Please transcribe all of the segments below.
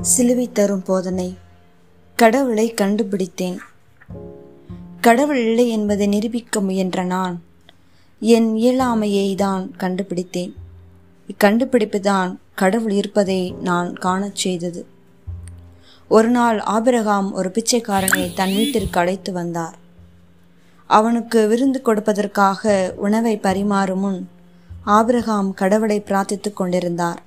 சிலுவை தரும் போதனை. கடவுளை கண்டுபிடித்தேன். கடவுள் இல்லை என்பதை நிரூபிக்க முயன்ற நான் என் இயலாமையை தான் கண்டுபிடித்தேன். இக்கண்டுபிடிப்பு தான் கடவுள் இருப்பதை நான் காணச் செய்தது. ஒரு நாள் ஆபிரகாம் ஒரு பிச்சைக்காரனை தன் வீட்டிற்கு அழைத்து வந்தார். அவனுக்கு விருந்து கொடுப்பதற்காக உணவை பரிமாறும் முன் ஆபிரகாம் கடவுளை பிரார்த்தித்துக் கொண்டிருந்தார்.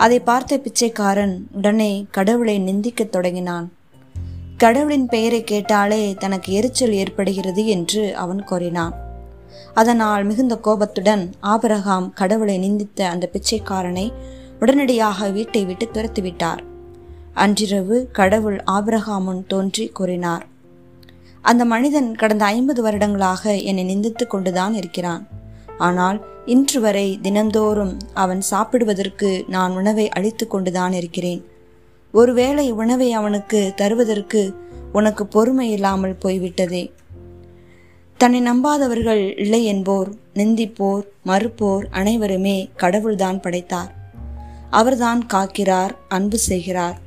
அதை பார்த்த பிச்சைக்காரன் உடனே கடவுளை நிந்திக்கத் தொடங்கினான். கடவுளின் பெயரை கேட்டாலே தனக்கு எரிச்சல் ஏற்படுகிறது என்று அவன் கூறினான். அதனால் மிகுந்த கோபத்துடன் ஆபரகாம் கடவுளை நிந்தித்த அந்த பிச்சைக்காரனை உடனடியாக வீட்டை விட்டு துரத்துவிட்டார். அன்றிரவு கடவுள் ஆபிரகாம் முன் தோன்றி கூறினார் அந்த மனிதன் கடந்த ஐம்பது வருடங்களாக என்னை நிந்தித்துக் கொண்டுதான் இருக்கிறான். ஆனால் இன்று வரை தினந்தோறும் அவன் சாப்பிடுவதற்கு நான் உணவை அளித்து கொண்டுதான் இருக்கிறேன். ஒருவேளை உணவை அவனுக்கு தருவதற்கு உனக்கு பொறுமை இல்லாமல் போய்விட்டதே. தன்னை நம்பாதவர்கள் இல்லை என்போர் நிந்திப்போர் மறுப்போர் அனைவருமே கடவுள்தான் படைத்தார். அவர்தான் காக்கிறார் அன்பு செய்கிறார்.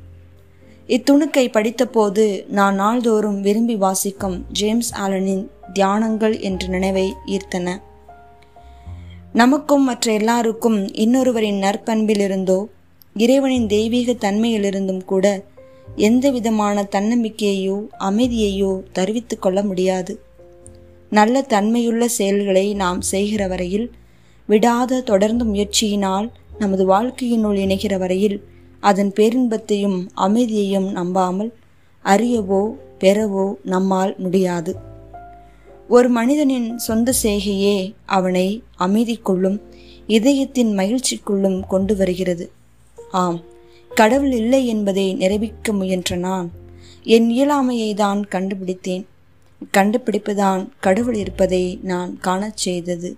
இத்துணுக்கை படித்தபோது நான் நாள்தோறும் விரும்பி வாசிக்கும் ஜேம்ஸ் ஆலனின் தியானங்கள் என்ற நினைவை ஈர்த்தன. நமக்கும் மற்ற எல்லாருக்கும் இன்னொருவரின் நற்பண்பிலிருந்தோ இறைவனின் தெய்வீக தன்மையிலிருந்தும் கூட எந்த விதமான தன்னம்பிக்கையையோ அமைதியையோ தருவித்துக் கொள்ள முடியாது. நல்ல தன்மையுள்ள செயல்களை நாம் செய்கிற வரையில் விடாத தொடர்ந்து முயற்சியினால் நமது வாழ்க்கையினுள் இணைகிற வரையில் அதன் பேரின்பத்தையும் அமைதியையும் நம்பாமல் அறியவோ பெறவோ நம்மால் முடியாது. ஒரு மனிதனின் சொந்த செய்கையே அவனை அமைதிக்குள்ளும் இதயத்தின் மகிழ்ச்சிக்குள்ளும் கொண்டு வருகிறது. ஆம் கடவுள் இல்லை என்பதை நிரூபிக்க முயன்ற நான் என் இயலாமையை தான் கண்டுபிடித்தேன். கண்டுபிடிப்புதான் கடவுள் இருப்பதை நான் காணச் செய்தது.